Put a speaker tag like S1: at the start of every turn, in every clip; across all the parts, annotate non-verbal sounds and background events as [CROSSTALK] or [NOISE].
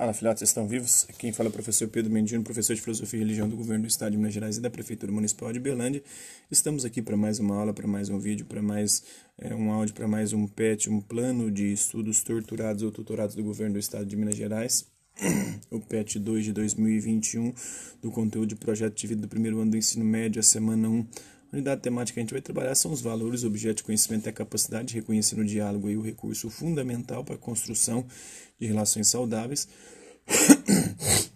S1: Fala, filhotes, estão vivos? Quem fala é o professor Pedro Mendino, professor de Filosofia e Religião do Governo do Estado de Minas Gerais e da Prefeitura Municipal de Belândia. Estamos aqui para mais uma aula, para mais um vídeo, para mais é, um áudio, para mais um PET, um plano de estudos torturados ou tutorados do Governo do Estado de Minas Gerais. [CLEARS THROAT] o PET 2 de 2021, do conteúdo de projeto de vida do primeiro ano do ensino médio, a semana 1. A unidade temática que a gente vai trabalhar são os valores, objeto de conhecimento e a capacidade de reconhecer no diálogo aí o recurso fundamental para a construção de relações saudáveis. [COUGHS]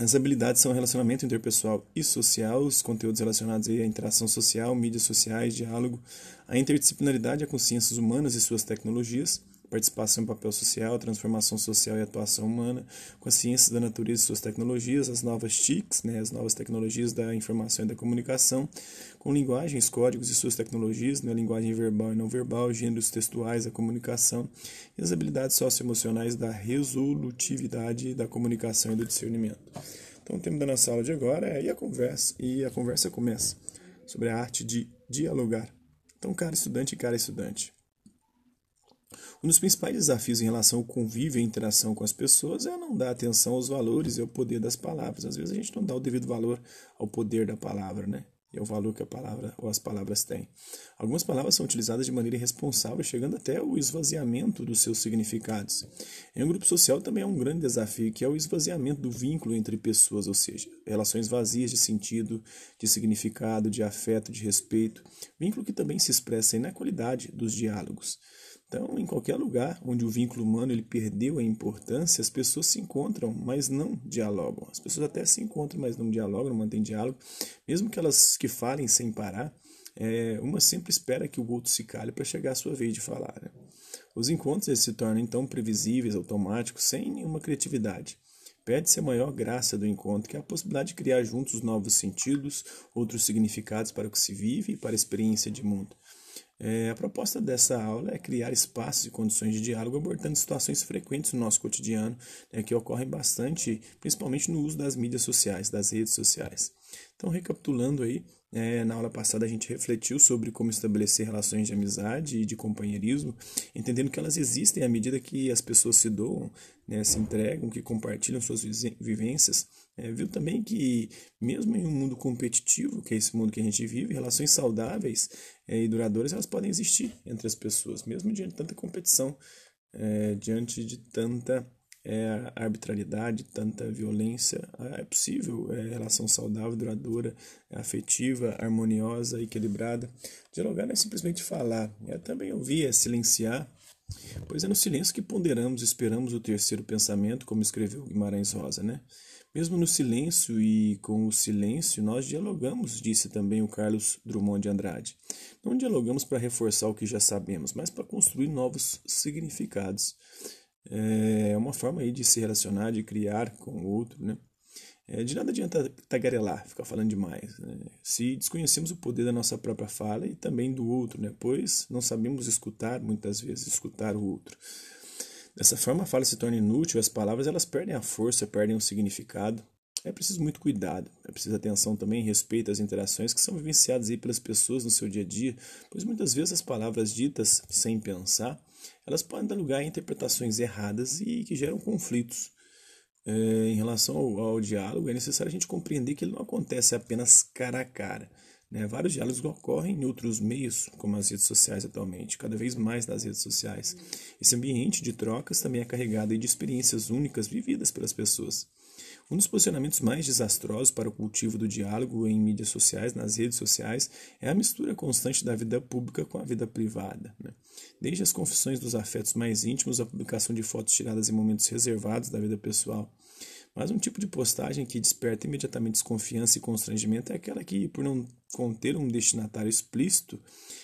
S1: As habilidades são relacionamento interpessoal e social, os conteúdos relacionados à interação social, mídias sociais, diálogo, a interdisciplinaridade, a consciências humanas e suas tecnologias, participação em papel social, transformação social e atuação humana, com as ciências da natureza e suas tecnologias, as novas TICs, né, as novas tecnologias da informação e da comunicação, com linguagens, códigos e suas tecnologias, né, linguagem verbal e não verbal, gêneros textuais, a comunicação e as habilidades socioemocionais da resolutividade da comunicação e do discernimento. Então, o tema da nossa aula de agora é e a conversa, e a conversa começa sobre a arte de dialogar. Então, cara estudante e cara estudante, um dos principais desafios em relação ao convívio e interação com as pessoas é não dar atenção aos valores e ao poder das palavras. Às vezes a gente não dá o devido valor ao poder da palavra, né? E ao valor que a palavra ou as palavras têm. Algumas palavras são utilizadas de maneira irresponsável, chegando até o esvaziamento dos seus significados. Em um grupo social também é um grande desafio, que é o esvaziamento do vínculo entre pessoas, ou seja, relações vazias de sentido, de significado, de afeto, de respeito, vínculo que também se expressa na qualidade dos diálogos. Então, em qualquer lugar onde o vínculo humano ele perdeu a importância, as pessoas se encontram, mas não dialogam. As pessoas até se encontram, mas não dialogam, não mantêm diálogo. Mesmo que elas que falem sem parar, é, uma sempre espera que o outro se cale para chegar a sua vez de falar. Né? Os encontros se tornam então previsíveis, automáticos, sem nenhuma criatividade. Perde-se a maior graça do encontro, que é a possibilidade de criar juntos novos sentidos, outros significados para o que se vive e para a experiência de mundo. É, a proposta dessa aula é criar espaços e condições de diálogo abordando situações frequentes no nosso cotidiano, né, que ocorrem bastante, principalmente no uso das mídias sociais, das redes sociais. Então, recapitulando aí, é, na aula passada a gente refletiu sobre como estabelecer relações de amizade e de companheirismo, entendendo que elas existem à medida que as pessoas se doam, né, se entregam, que compartilham suas vivências. É, viu também que, mesmo em um mundo competitivo, que é esse mundo que a gente vive, relações saudáveis é, e duradouras elas podem existir entre as pessoas, mesmo diante de tanta competição, é, diante de tanta é, arbitrariedade, tanta violência. É possível é, relação saudável, duradoura, afetiva, harmoniosa, equilibrada. Dialogar não é simplesmente falar, é também ouvir, é silenciar. Pois é no silêncio que ponderamos, esperamos o terceiro pensamento, como escreveu Guimarães Rosa, né? Mesmo no silêncio e com o silêncio, nós dialogamos, disse também o Carlos Drummond de Andrade. Não dialogamos para reforçar o que já sabemos, mas para construir novos significados. É uma forma aí de se relacionar, de criar com o outro, né? É, de nada adianta tagarelar, ficar falando demais, né? se desconhecemos o poder da nossa própria fala e também do outro, né? pois não sabemos escutar, muitas vezes, escutar o outro. Dessa forma, a fala se torna inútil, as palavras elas perdem a força, perdem o significado. É preciso muito cuidado, é preciso atenção também, respeito às interações que são vivenciadas aí pelas pessoas no seu dia a dia, pois muitas vezes as palavras ditas sem pensar elas podem dar lugar a interpretações erradas e que geram conflitos. É, em relação ao, ao, diálogo, é necessário a gente compreender que ele não acontece apenas cara a cara. Né? Vários diálogos ocorrem em outros meios, como as redes sociais atualmente, cada vez mais nas redes sociais. Esse ambiente de trocas também é carregado de experiências únicas vividas pelas pessoas. Um dos posicionamentos mais desastrosos para o cultivo do diálogo em mídias sociais, nas redes sociais, é a mistura constante da vida pública com a vida privada. Né? Desde as confissões dos afetos mais íntimos, a publicação de fotos tiradas em momentos reservados da vida pessoal. Mas um tipo de postagem que desperta imediatamente desconfiança e constrangimento é aquela que, por não conter um destinatário explícito,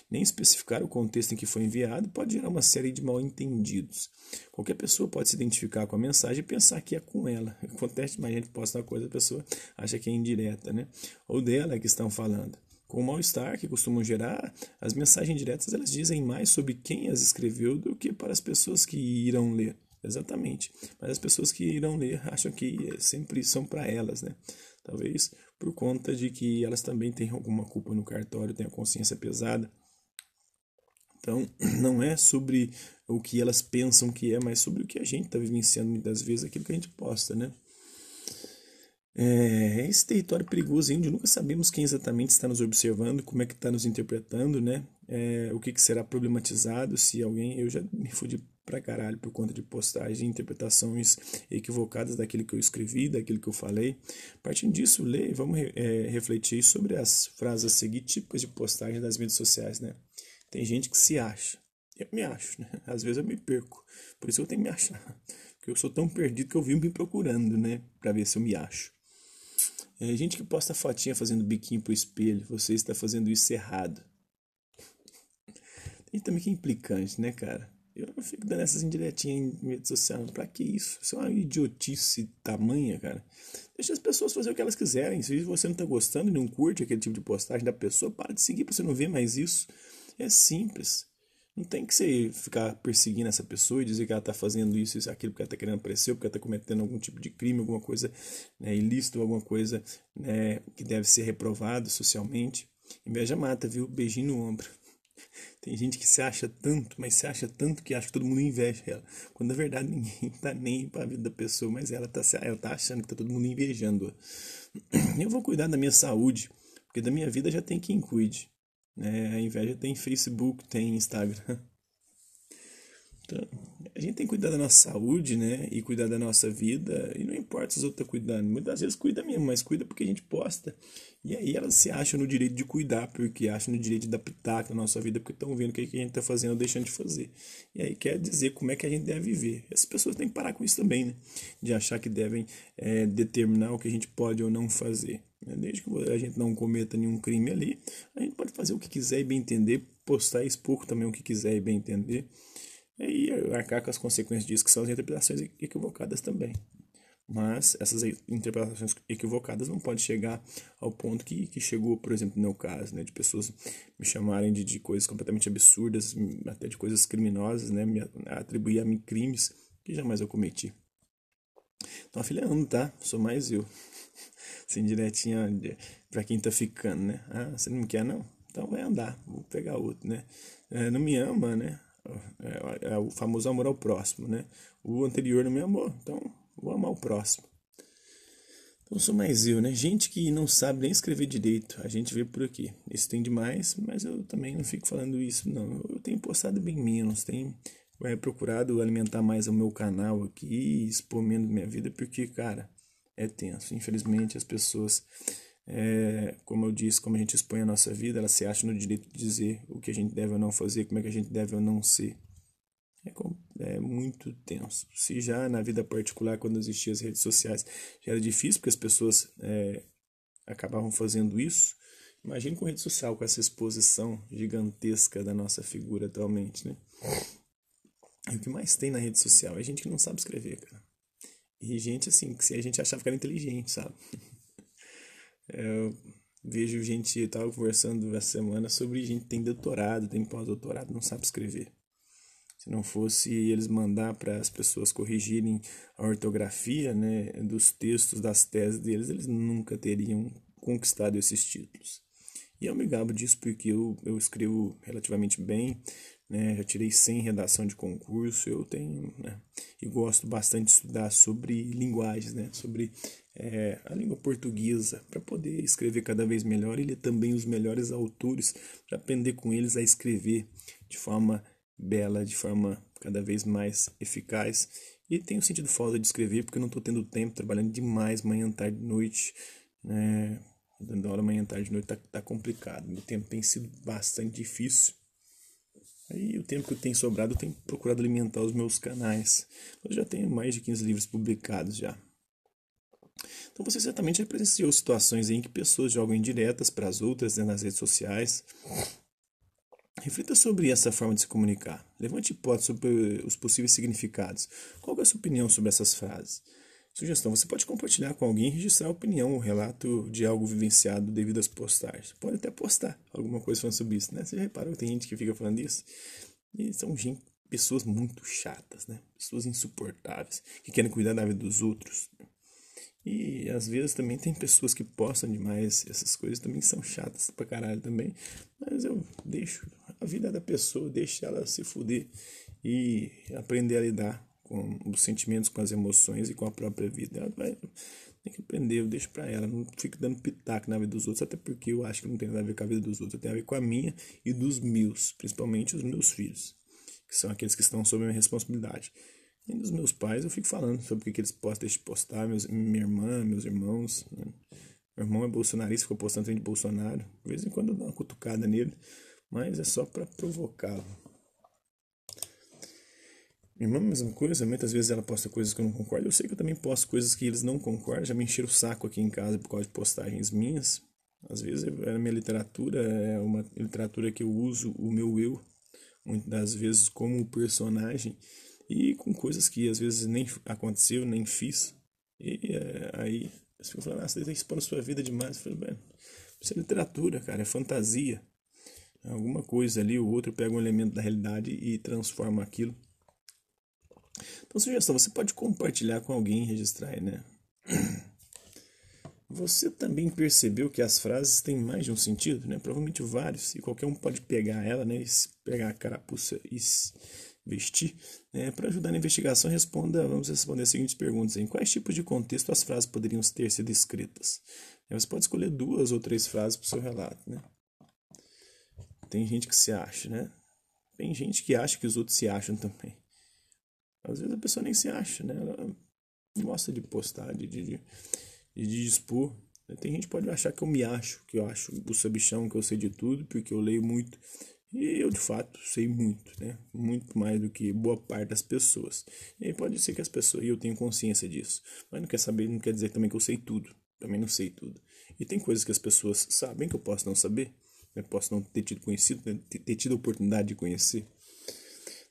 S1: nem especificar o contexto em que foi enviado, pode gerar uma série de mal-entendidos. Qualquer pessoa pode se identificar com a mensagem e pensar que é com ela. [LAUGHS] Acontece, mas a gente posta uma coisa, a pessoa acha que é indireta, né? Ou dela que estão falando. Com o mal-estar que costumam gerar, as mensagens diretas elas dizem mais sobre quem as escreveu do que para as pessoas que irão ler. Exatamente. Mas as pessoas que irão ler acham que sempre são para elas, né? Talvez por conta de que elas também têm alguma culpa no cartório, têm a consciência pesada. Então, [CLEARS THROAT] não é sobre o que elas pensam que é, mas sobre o que a gente está vivenciando muitas vezes, aquilo que a gente posta, né? É, esse território perigoso onde nunca sabemos quem exatamente está nos observando, como é que está nos interpretando, né? É, o que, que, será problematizado se alguém... Eu já me fudi pra caralho por conta de postagens e interpretações equivocadas daquilo que eu escrevi, daquilo que eu falei. Partindo disso, lê e vamos é, refletir sobre as frases a seguir típicas de postagem das mídias sociais, né? Tem gente que se acha. Eu me acho, né? [LAUGHS] Às vezes eu me perco. Por isso eu tenho que me achar. Porque eu sou tão perdido que eu vivo me procurando, né? Pra ver se eu me acho. É, gente que posta fotinha fazendo biquinho pro espelho. Você está fazendo isso errado. Tem também que é implicante, né, cara? Eu não fico dando essas indiretinhas em rede social. Pra que isso? Isso é uma idiotice tamanha, cara. Deixa as pessoas fazer o que elas quiserem. Se você não tá gostando e não curte aquele tipo de postagem da pessoa, para de seguir pra você não ver mais isso. É simples. Não tem que você ficar perseguindo essa pessoa e dizer que ela está fazendo isso, isso, aquilo, porque ela está querendo aparecer, porque ela está cometendo algum tipo de crime, alguma coisa né, ilícita, alguma coisa né, que deve ser reprovado socialmente. Inveja mata, viu? Beijinho no ombro. [LAUGHS] Tem gente que se acha tanto, mas se acha tanto que acha que todo mundo inveja ela. Quando na verdade [LAUGHS] ninguém tá nem para a vida da pessoa, mas ela tá, ela tá achando que tá todo mundo invejando-a. [CLEARS THROAT] Eu vou cuidar da minha saúde, porque da minha vida já tem quem cuide. Né? A inveja tem Facebook, tem Instagram. [LAUGHS] Então, a gente tem que cuidar da nossa saúde, né? E cuidar da nossa vida. E não importa se os outros estão cuidando. Muitas vezes cuida mesmo, mas cuida porque a gente posta. E aí elas se acham no direito de cuidar, porque acham no direito de dar pitaco na nossa vida, porque estão vendo o que a gente está fazendo ou deixando de fazer. E aí quer dizer como é que a gente deve viver. Essas pessoas têm que parar com isso também, né? De achar que devem é, determinar o que a gente pode ou não fazer. Né? Desde que a gente não cometa nenhum crime ali, a gente pode fazer o que quiser e bem entender, postar e expor também o que quiser e bem entender. E arcar com as consequências disso, que são as interpretações equivocadas também. Mas essas interpretações equivocadas não podem chegar ao ponto que, que chegou, por exemplo, no meu caso, né, de pessoas me chamarem de, de coisas completamente absurdas, até de coisas criminosas, né, me atribuir a mim crimes que jamais eu cometi. Então afiliando, tá? Sou mais eu. [LAUGHS] Sem diretinha pra quem tá ficando, né? Ah, você não quer não? Então vai andar, vou pegar outro, né? É, não me ama, né? É, é, o famoso amor ao próximo, né? O anterior não me amou, então vou amar o próximo. Então sou mais eu, né? Gente que não sabe nem escrever direito, a gente vê por aqui. Isso tem demais, mas eu também não fico falando isso, não. Eu tenho postado bem menos, tenho é, procurado alimentar mais o meu canal aqui, expor menos minha vida, porque, cara, é tenso. Infelizmente, as pessoas, é, como eu disse, como a gente expõe a nossa vida, elas se acham no direito de dizer o que a gente deve ou não fazer, como é que a gente deve ou não ser. É, é muito tenso. Se já na vida particular, quando existiam as redes sociais, já era difícil, porque as pessoas é, acabavam fazendo isso, imagine com rede social, com essa exposição gigantesca da nossa figura atualmente, né? E o que mais tem na rede social é gente que não sabe escrever, cara. E gente assim, que a gente achava que era inteligente, sabe? Eu vejo gente, eu tava conversando essa semana sobre gente que tem doutorado, tem pós-doutorado, não sabe escrever. Se não fosse eles mandar para as pessoas corrigirem a ortografia né, dos textos, das teses deles, eles nunca teriam conquistado esses títulos. E eu me gabo disso porque eu, eu escrevo relativamente bem, né? Já tirei 100 redação de concurso, eu tenho, né? E gosto bastante de estudar sobre linguagens, né? Sobre é, a língua portuguesa, para poder escrever cada vez melhor e ler também os melhores autores, para aprender com eles a escrever de forma bela, de forma cada vez mais eficaz. E tenho sentido falta de escrever porque eu não estou tendo tempo, trabalhando demais, manhã, tarde, noite, né? Dando aula manhã, tarde, noite tá, tá complicado. Meu tempo tem sido bastante difícil. Aí o tempo que eu tenho sobrado eu tenho procurado alimentar os meus canais. Eu já tenho mais de 15 livros publicados já. Então você certamente já presenciou situações em que pessoas jogam indiretas para as outras né, nas redes sociais. Reflita sobre essa forma de se comunicar. Levante hipóteses sobre os possíveis significados. Qual é a sua opinião sobre essas frases? Sugestão: você pode compartilhar com alguém e registrar a opinião ou relato de algo vivenciado devido às postagens. Pode até postar alguma coisa falando sobre isso, né? Você já reparou que tem gente que fica falando isso? E são gente, pessoas muito chatas, né? Pessoas insuportáveis, que querem cuidar da vida dos outros. E às vezes também tem pessoas que postam demais essas coisas, também são chatas pra caralho também. Mas eu deixo a vida da pessoa, deixa ela se fuder e aprender a lidar com os sentimentos, com as emoções e com a própria vida. Ela vai tem que aprender, eu deixo pra ela, não fico dando pitaco na vida dos outros, até porque eu acho que não tem nada a ver com a vida dos outros, tem a ver com a minha e dos meus, principalmente os meus filhos, que são aqueles que estão sob a minha responsabilidade. E dos meus pais eu fico falando sobre o que, eles postam, deixam de postar, meus, minha irmã, meus irmãos. Né? Meu irmão é bolsonarista, ficou postando trem de Bolsonaro. De vez em quando eu dou uma cutucada nele, mas é só para provocá-lo. Minha irmã, mesma coisa, muitas vezes ela posta coisas que eu não concordo. Eu sei que eu também posto coisas que eles não concordam. Já me encheram o saco aqui em casa por causa de postagens minhas. Às vezes é a minha literatura, é uma literatura que eu uso o meu eu, muitas das vezes como personagem, e com coisas que às vezes nem aconteceu, nem fiz. E é, aí você fica falando, ah, você está expondo sua vida demais. Eu falei, bem, isso é literatura, cara, é fantasia. Alguma coisa ali, o outro pega um elemento da realidade e transforma aquilo. Então, sugestão, você pode compartilhar com alguém e registrar né? [CLEARS THROAT] Você também percebeu que as frases têm mais de um sentido, né? Provavelmente vários, e qualquer um pode pegar ela, né? Pegar a carapuça e vestir. Né? Para ajudar na investigação, responda, vamos responder as seguintes perguntas. Em quais tipos de contexto as frases poderiam ter sido escritas? Você pode escolher duas ou três frases para o seu relato. Né? Tem gente que se acha, né? Tem gente que acha que os outros se acham também. Às vezes a pessoa nem se acha, né? Ela gosta de postar, de, de, de, de dispor. Tem gente que pode achar que eu me acho, que eu acho o sabichão, que eu sei de tudo, porque eu leio muito. E eu, de fato, sei muito, né? Muito mais do que boa parte das pessoas. E aí pode ser que as pessoas, e eu tenho consciência disso, mas não quer saber, não quer dizer também que eu sei tudo. Também não sei tudo. E tem coisas que as pessoas sabem que eu posso não saber, né? Posso não ter tido conhecido, né? ter tido a oportunidade de conhecer.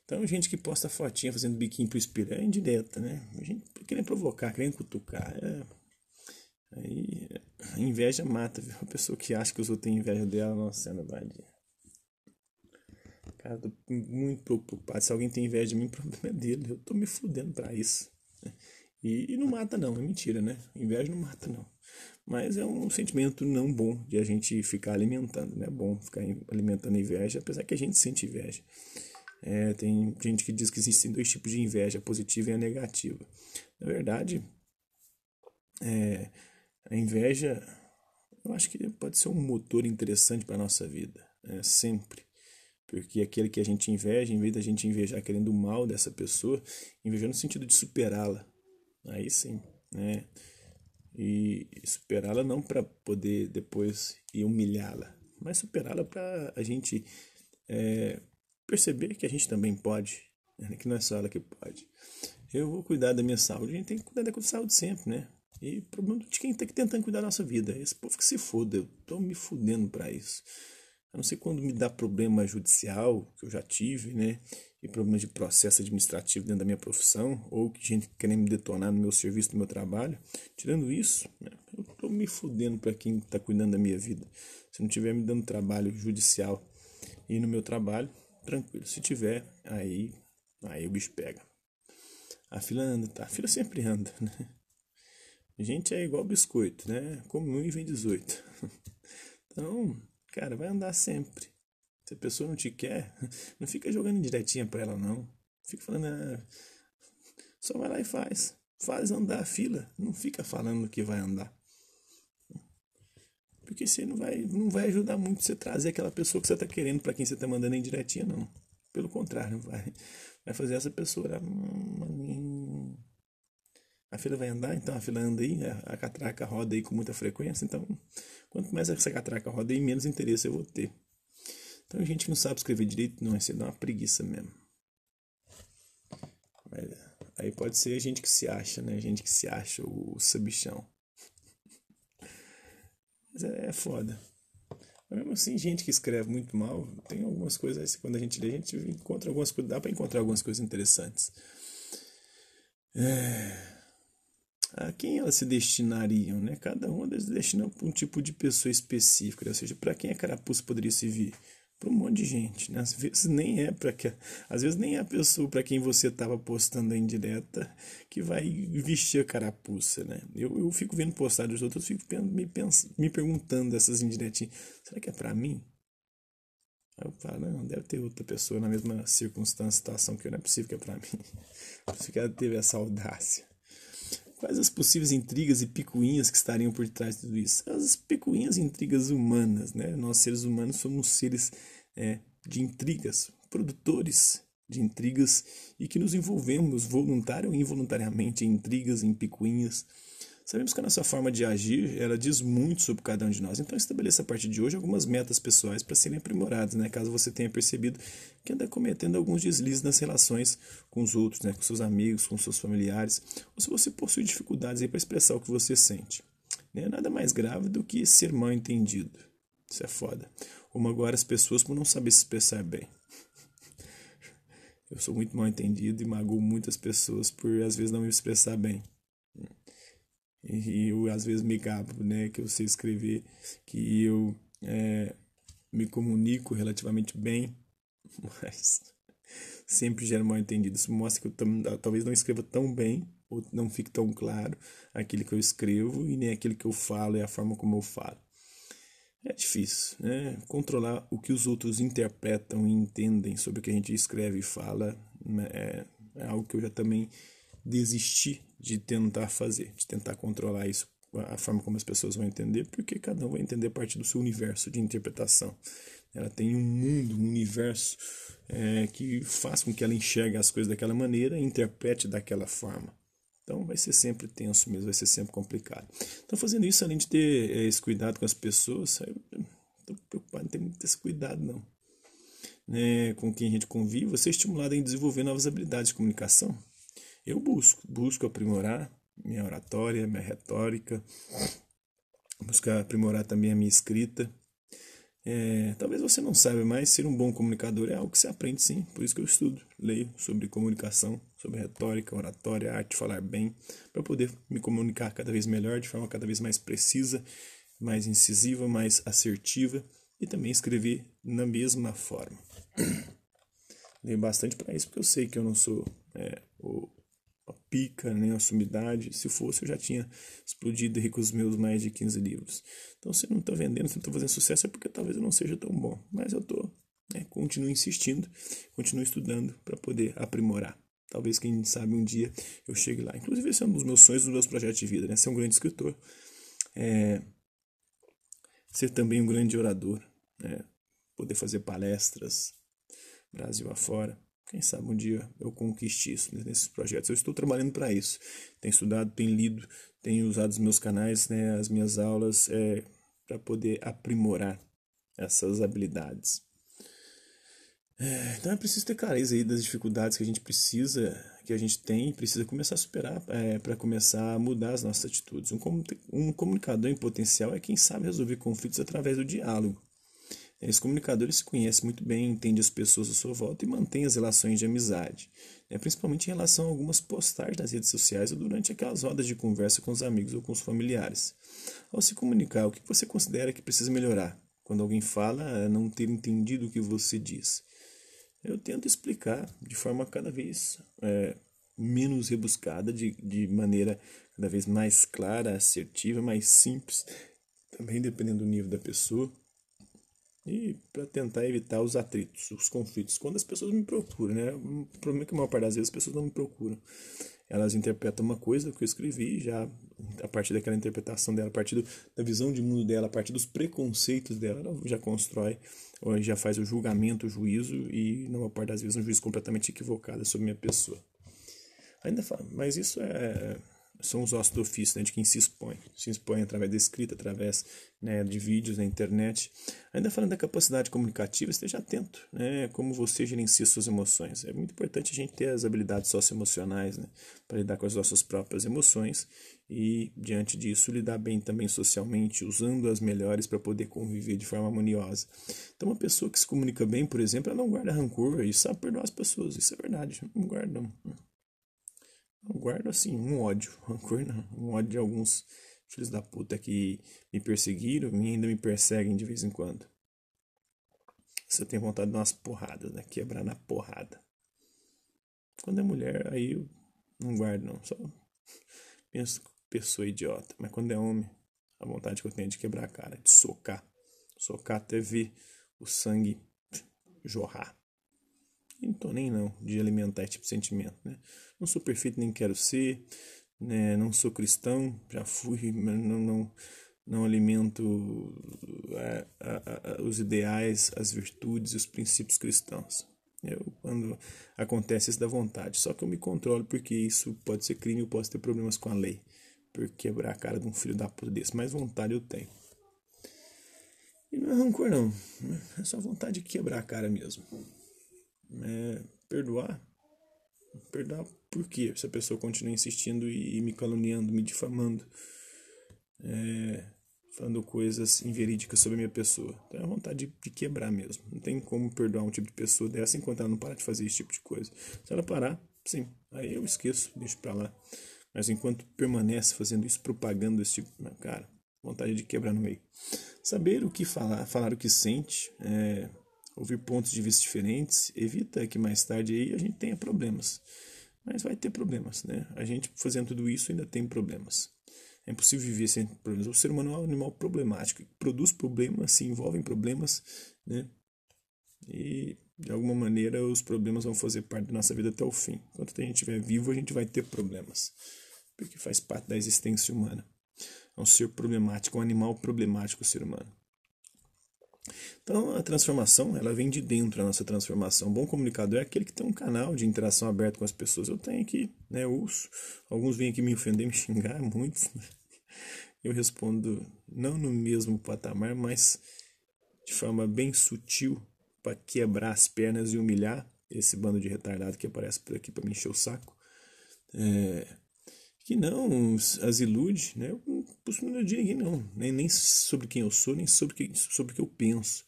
S1: Então, gente que posta fotinha fazendo biquinho pro espelho é indireta, né? A gente querendo provocar, querendo cutucar. É... Aí a inveja mata, viu? A pessoa que acha que os outros têm inveja dela, nossa, vai de Cara, tô muito preocupado. Se alguém tem inveja de mim, o problema é dele. Eu tô me fudendo pra isso. E, e, não mata, não. É mentira, né? Inveja não mata, não. Mas é um sentimento não bom de a gente ficar alimentando. Não é bom ficar alimentando inveja, apesar que a gente sente inveja. É, tem gente que diz que existem dois tipos de inveja, a positiva e a negativa. Na verdade, é, a inveja, eu acho que pode ser um motor interessante para a nossa vida, é, sempre. Porque aquele que a gente inveja, em vez da gente invejar querendo o mal dessa pessoa, inveja no sentido de superá-la. Aí sim, né? E superá-la não para poder depois ir humilhá-la, mas superá-la para a gente é, perceber que a gente também pode, né? que não é só ela que pode. Eu vou cuidar da minha saúde, a gente tem que cuidar da saúde sempre, né? E problema de quem está tentando cuidar da nossa vida. Esse povo que se foda, eu tô me fudendo para isso. A não ser quando me dá problema judicial, que eu já tive, né? E problemas de processo administrativo dentro da minha profissão, ou que gente querendo me detonar no meu serviço, no meu trabalho. Tirando isso, né, eu tô me fudendo para quem está cuidando da minha vida. Se não tiver me dando trabalho judicial e no meu trabalho, tranquilo. Se tiver, aí, aí o bicho pega. A fila anda, tá? A fila sempre anda, né? Gente é igual biscoito, né? Come um e vem 18. [LAUGHS] Então, Cara, vai andar sempre. Se a pessoa não te quer, [LAUGHS] não fica jogando direitinha pra ela, não. Fica falando, ah, só vai lá e faz. Faz andar a fila. Não fica falando que vai andar. Porque você não vai, não vai ajudar muito você trazer aquela pessoa que você está querendo para quem você está mandando em direitinha, não. Pelo contrário, vai, vai fazer essa pessoa. A fila vai andar, então a fila anda aí, a catraca roda aí com muita frequência, então Quanto mais essa catraca roda aí, menos interesse eu vou ter. Então, a gente que não sabe escrever direito, não é ser uma preguiça mesmo. Mas, aí pode ser a gente que se acha, né? A gente que se acha o sabichão. Mas é, é foda. Mas mesmo assim, gente que escreve muito mal, tem algumas coisas, quando a gente lê, a gente encontra algumas coisas, dá para encontrar algumas coisas interessantes. É a quem elas se destinariam, né? Cada uma delas destina para um tipo de pessoa específica, né? ou seja, para quem a carapuça poderia servir? Para um monte de gente, né? Às vezes nem é para que, às vezes nem é a pessoa para quem você estava postando a indireta que vai vestir a carapuça, né? Eu, eu fico vendo postagens dos outros, fico me, me perguntando essas indiretinhas, será que é para mim? Aí eu falo, não, deve ter outra pessoa na mesma circunstância, situação que eu, não é possível que é pra mim. [LAUGHS] Por isso que ela teve essa audácia. Quais as possíveis intrigas e picuinhas que estariam por trás de tudo isso? As picuinhas e intrigas humanas, né? Nós, seres humanos, somos seres é, de intrigas, produtores de intrigas e que nos envolvemos voluntário ou involuntariamente em intrigas, em picuinhas. Sabemos que a nossa forma de agir, ela diz muito sobre cada um de nós. Então estabeleça a partir de hoje algumas metas pessoais para serem aprimoradas, né? Caso você tenha percebido que anda cometendo alguns deslizes nas relações com os outros, né? Com seus amigos, com seus familiares, ou se você possui dificuldades para expressar o que você sente. Né? Nada mais grave do que ser mal entendido. Isso é foda. Ou magoar as pessoas por não saber se expressar bem. [LAUGHS] Eu sou muito mal entendido e magoo muitas pessoas por às vezes não me expressar bem. E eu às vezes me gabo, né, que eu sei escrever, que eu é, me comunico relativamente bem, [LAUGHS] mas sempre gera mal entendido. Isso mostra que eu talvez não escreva tão bem, ou não fique tão claro aquilo que eu escrevo, e nem aquilo que eu falo e a forma como eu falo. É difícil, né? Controlar o que os outros interpretam e entendem sobre o que a gente escreve e fala né? é, é algo que eu já também desisti de tentar fazer, de tentar controlar isso, a forma como as pessoas vão entender, porque cada um vai entender a partir do seu universo de interpretação. Ela tem um mundo, um universo é, que faz com que ela enxergue as coisas daquela maneira e interprete daquela forma. Então vai ser sempre tenso mesmo, vai ser sempre complicado. Então fazendo isso, além de ter é, esse cuidado com as pessoas, estou preocupado, não tem muito esse cuidado não. Né, com quem a gente convive, você é estimulado a desenvolver novas habilidades de comunicação. Eu busco, busco aprimorar minha oratória, minha retórica, buscar aprimorar também a minha escrita. É, talvez você não saiba, mas ser um bom comunicador é algo que se aprende sim, por isso que eu estudo, leio sobre comunicação, sobre retórica, oratória, arte falar bem, para poder me comunicar cada vez melhor, de forma cada vez mais precisa, mais incisiva, mais assertiva e também escrever na mesma forma. [CLEARS THROAT] leio bastante para isso, porque eu sei que eu não sou é, pica, nem a sumidade. Se fosse, eu já tinha explodido aí com os meus mais de 15 livros. Então, se não estou vendendo, se não estou fazendo sucesso, é porque talvez eu não seja tão bom. Mas eu estou, né, continuo insistindo, continuo estudando para poder aprimorar. Talvez, quem sabe, um dia eu chegue lá. Inclusive, esse é um dos meus sonhos, dos meus projetos de vida, né? Ser um grande escritor. É... Ser também um grande orador. Né? Poder fazer palestras Brasil afora. Quem sabe um dia eu conquiste isso nesses projetos. Eu estou trabalhando para isso. Tenho estudado, tenho lido, tenho usado os meus canais, né, as minhas aulas, é, para poder aprimorar essas habilidades. É, então é preciso ter clareza aí das dificuldades que a gente precisa, que a gente tem, precisa começar a superar é, para começar a mudar as nossas atitudes. Um, um comunicador em potencial é quem sabe resolver conflitos através do diálogo. Esse comunicador se conhece muito bem, entende as pessoas à sua volta e mantém as relações de amizade, né? principalmente em relação a algumas postagens nas redes sociais ou durante aquelas rodas de conversa com os amigos ou com os familiares. Ao se comunicar, o que você considera que precisa melhorar? Quando alguém fala, é não ter entendido o que você diz. Eu tento explicar de forma cada vez é, menos rebuscada, de, de maneira cada vez mais clara, assertiva, mais simples, também dependendo do nível da pessoa e para tentar evitar os atritos, os conflitos. Quando as pessoas me procuram, né? O problema é que a maior parte das vezes as pessoas não me procuram. Elas interpretam uma coisa que eu escrevi, já a partir daquela interpretação dela, a partir do, da visão de mundo dela, a partir dos preconceitos dela, ela já constrói, ou já faz o julgamento, o juízo, e na maior parte das vezes um juízo completamente equivocado sobre minha pessoa. Ainda falo, mas isso é são os ossos do ofício, né, de quem se expõe. Se expõe através da escrita, através né, de vídeos na internet. Ainda falando da capacidade comunicativa, esteja atento, né, como você gerencia suas emoções. É muito importante a gente ter as habilidades socioemocionais, né, para lidar com as nossas próprias emoções e, diante disso, lidar bem também socialmente, usando as melhores para poder conviver de forma harmoniosa. Então, uma pessoa que se comunica bem, por exemplo, ela não guarda rancor e sabe perdoar as pessoas. Isso é verdade, não guarda não. Eu guardo assim, um ódio, [LAUGHS] rancor não, um ódio de alguns filhos da puta que me perseguiram e ainda me perseguem de vez em quando. Você tem vontade de dar umas porradas, né? Quebrar na porrada. Quando é mulher, aí eu não guardo não, só [LAUGHS] penso pessoa idiota. Mas quando é homem, a vontade que eu tenho é de quebrar a cara, de socar. Socar até ver o sangue jorrar. Não tô nem não de alimentar esse tipo de sentimento, né? Não sou perfeito, nem quero ser, né? Não sou cristão, já fui, [LAUGHS] mas não, não, não alimento a, a, a, os ideais, as virtudes e os princípios cristãos. Eu, quando acontece isso da vontade. Só que eu me controlo porque isso pode ser crime, eu posso ter problemas com a lei. Por quebrar a cara de um filho da puta desse. Mas vontade eu tenho. E não é rancor, não. É só vontade de quebrar a cara mesmo. É perdoar. Perdoar por quê? Se a pessoa continua insistindo e me caluniando, me difamando. É, falando coisas inverídicas sobre a minha pessoa. Então é vontade de, de, quebrar mesmo. Não tem como perdoar um tipo de pessoa dessa enquanto ela não parar de fazer esse tipo de coisa. Se ela parar, sim, aí eu esqueço, deixo pra lá. Mas enquanto permanece fazendo isso, propagando esse tipo, cara, vontade de quebrar no meio. Saber o que falar, falar o que sente, é, ouvir pontos de vista diferentes, evita que mais tarde aí a gente tenha problemas. Mas vai ter problemas, né? A gente fazendo tudo isso ainda tem problemas. É impossível viver sem problemas. O ser humano é um animal problemático, produz problemas, se envolve em problemas, né? E de alguma maneira os problemas vão fazer parte da nossa vida até o fim. Enquanto a gente estiver vivo, a gente vai ter problemas, porque faz parte da existência humana. É um ser problemático, um animal problemático, o ser humano. Então a transformação, ela vem de dentro a nossa transformação. Um bom comunicador é aquele que tem um canal de interação aberto com as pessoas. Eu tenho aqui, né, uso. Alguns vêm aqui me ofender, [LAUGHS] me xingar, muitos. Né? Eu respondo não no mesmo patamar, mas de forma bem sutil para quebrar as pernas e humilhar esse bando de retardado que aparece por aqui para me encher o saco. É, que não as ilude, né? Eu não posso me iludir ninguém, não. Nem, nem sobre quem eu sou, nem sobre, que, sobre o que eu penso.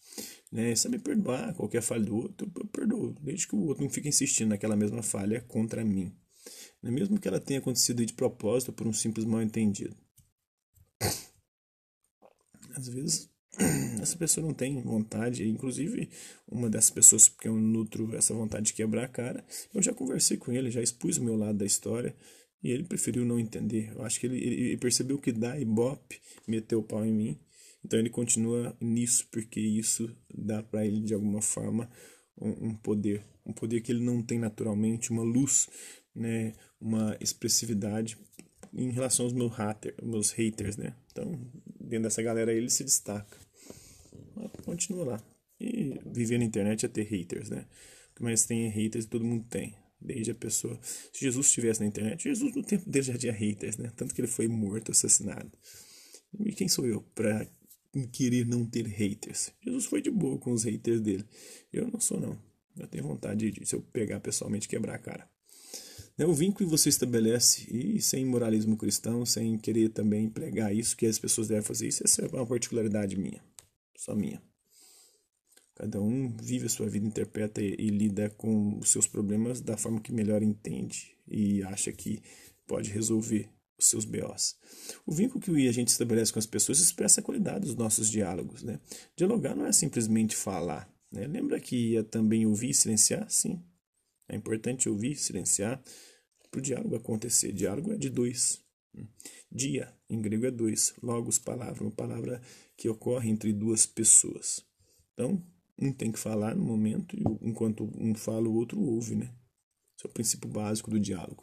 S1: Né? Saber perdoar qualquer falha do outro, eu perdoo. Desde que o outro não fique insistindo naquela mesma falha contra mim. Né? Mesmo que ela tenha acontecido de propósito por um simples mal entendido. Às vezes, [CLEARS THROAT] essa pessoa não tem vontade, inclusive uma dessas pessoas que eu nutro essa vontade de quebrar a cara, eu já conversei com ele, já expus o meu lado da história, e ele preferiu não entender. Eu acho que ele, ele percebeu que dá ibope, meteu o pau em mim. Então ele continua nisso, porque isso dá para ele, de alguma forma, um, um, poder. Um poder que ele não tem naturalmente, uma luz, né? uma expressividade em relação aos meus, hater, meus haters. Né? Então, dentro dessa galera ele se destaca. Mas continua lá. E viver na internet é ter haters, né? Mais tem é haters todo mundo tem. Desde a pessoa. Se Jesus estivesse na internet, Jesus no tempo dele já tinha haters, né? Tanto que ele foi morto, assassinado. E quem sou eu para querer não ter haters? Jesus foi de boa com os haters dele. Eu não sou, não. Eu tenho vontade de, se eu pegar pessoalmente, quebrar a cara. É o vínculo que você estabelece, e sem moralismo cristão, sem querer também pregar isso, que as pessoas devem fazer isso, essa é uma particularidade minha. Só minha. Cada um vive a sua vida, interpreta e, e, lida com os seus problemas da forma que melhor entende e acha que pode resolver os seus BOs. O vínculo que a gente estabelece com as pessoas expressa a qualidade dos nossos diálogos. Né? Dialogar não é simplesmente falar. Né? Lembra que ia também ouvir e silenciar? Sim. É importante ouvir silenciar para o diálogo acontecer. Diálogo é de dois. Dia, em grego, é dois. Logos, palavra, uma palavra que ocorre entre duas pessoas. Então, um tem que falar no momento, e enquanto um fala, o outro ouve, né? Esse é o princípio básico do diálogo.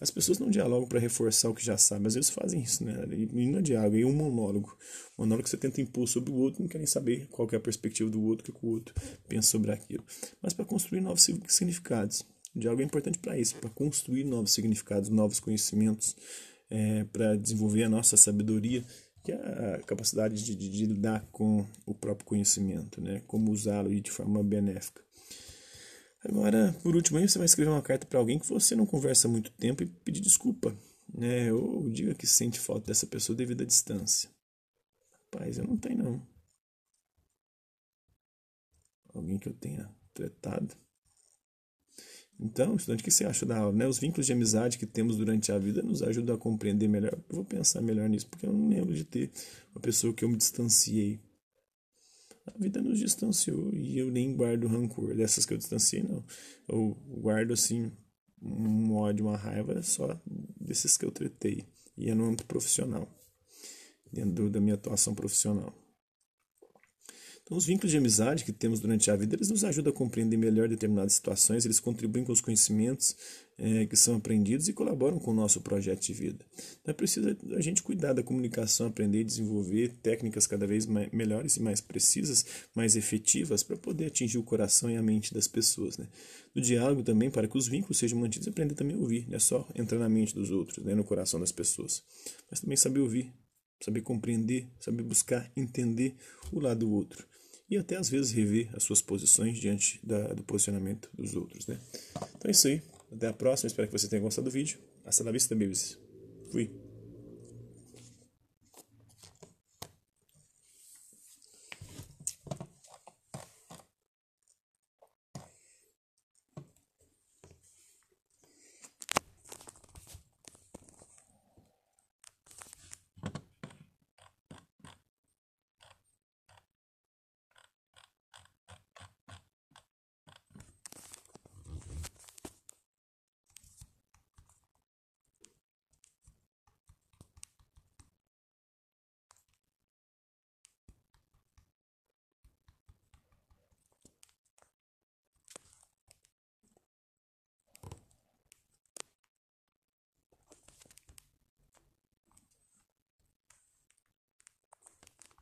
S1: As pessoas não dialogam para reforçar o que já sabem, às vezes fazem isso, né? E não é diálogo, é um monólogo. Um monólogo que você tenta impor sobre o outro, não querem saber qual é a perspectiva do outro, o que o outro pensa sobre aquilo. Mas para construir novos significados. O diálogo é importante para isso, para construir novos significados, novos conhecimentos, é, para desenvolver a nossa sabedoria que é a capacidade de, de, de lidar com o próprio conhecimento, né? Como usá-lo de forma benéfica. Agora, por último, aí você vai escrever uma carta para alguém que você não conversa há muito tempo e pedir desculpa, né? Ou diga que sente falta dessa pessoa devido à distância. Rapaz, eu não tenho não. Alguém que eu tenha tratado. Então, estudante, o que você acha da aula? Né? Os vínculos de amizade que temos durante a vida nos ajudam a compreender melhor. Eu vou pensar melhor nisso, porque eu não lembro de ter uma pessoa que eu me distanciei. A vida nos distanciou e eu nem guardo rancor dessas que eu distanciei, não. Eu guardo, assim, um ódio, uma raiva só desses que eu tretei. E é no âmbito profissional, dentro da minha atuação profissional. Então, os vínculos de amizade que temos durante a vida, eles nos ajudam a compreender melhor determinadas situações, eles contribuem com os conhecimentos é, que são aprendidos e colaboram com o nosso projeto de vida. Então, é preciso a gente cuidar da comunicação, aprender e desenvolver técnicas cada vez mais, melhores e mais precisas, mais efetivas, para poder atingir o coração e a mente das pessoas. Né? Do diálogo também, para que os vínculos sejam mantidos, aprender também a ouvir, não é só entrar na mente dos outros, né, no coração das pessoas, mas também saber ouvir, saber compreender, saber buscar entender o lado do outro e até às vezes rever as suas posições diante da, do posicionamento dos outros. Né? Então é isso aí. Até a próxima. Espero que você tenha gostado do vídeo. Hasta la vista, babies. Fui.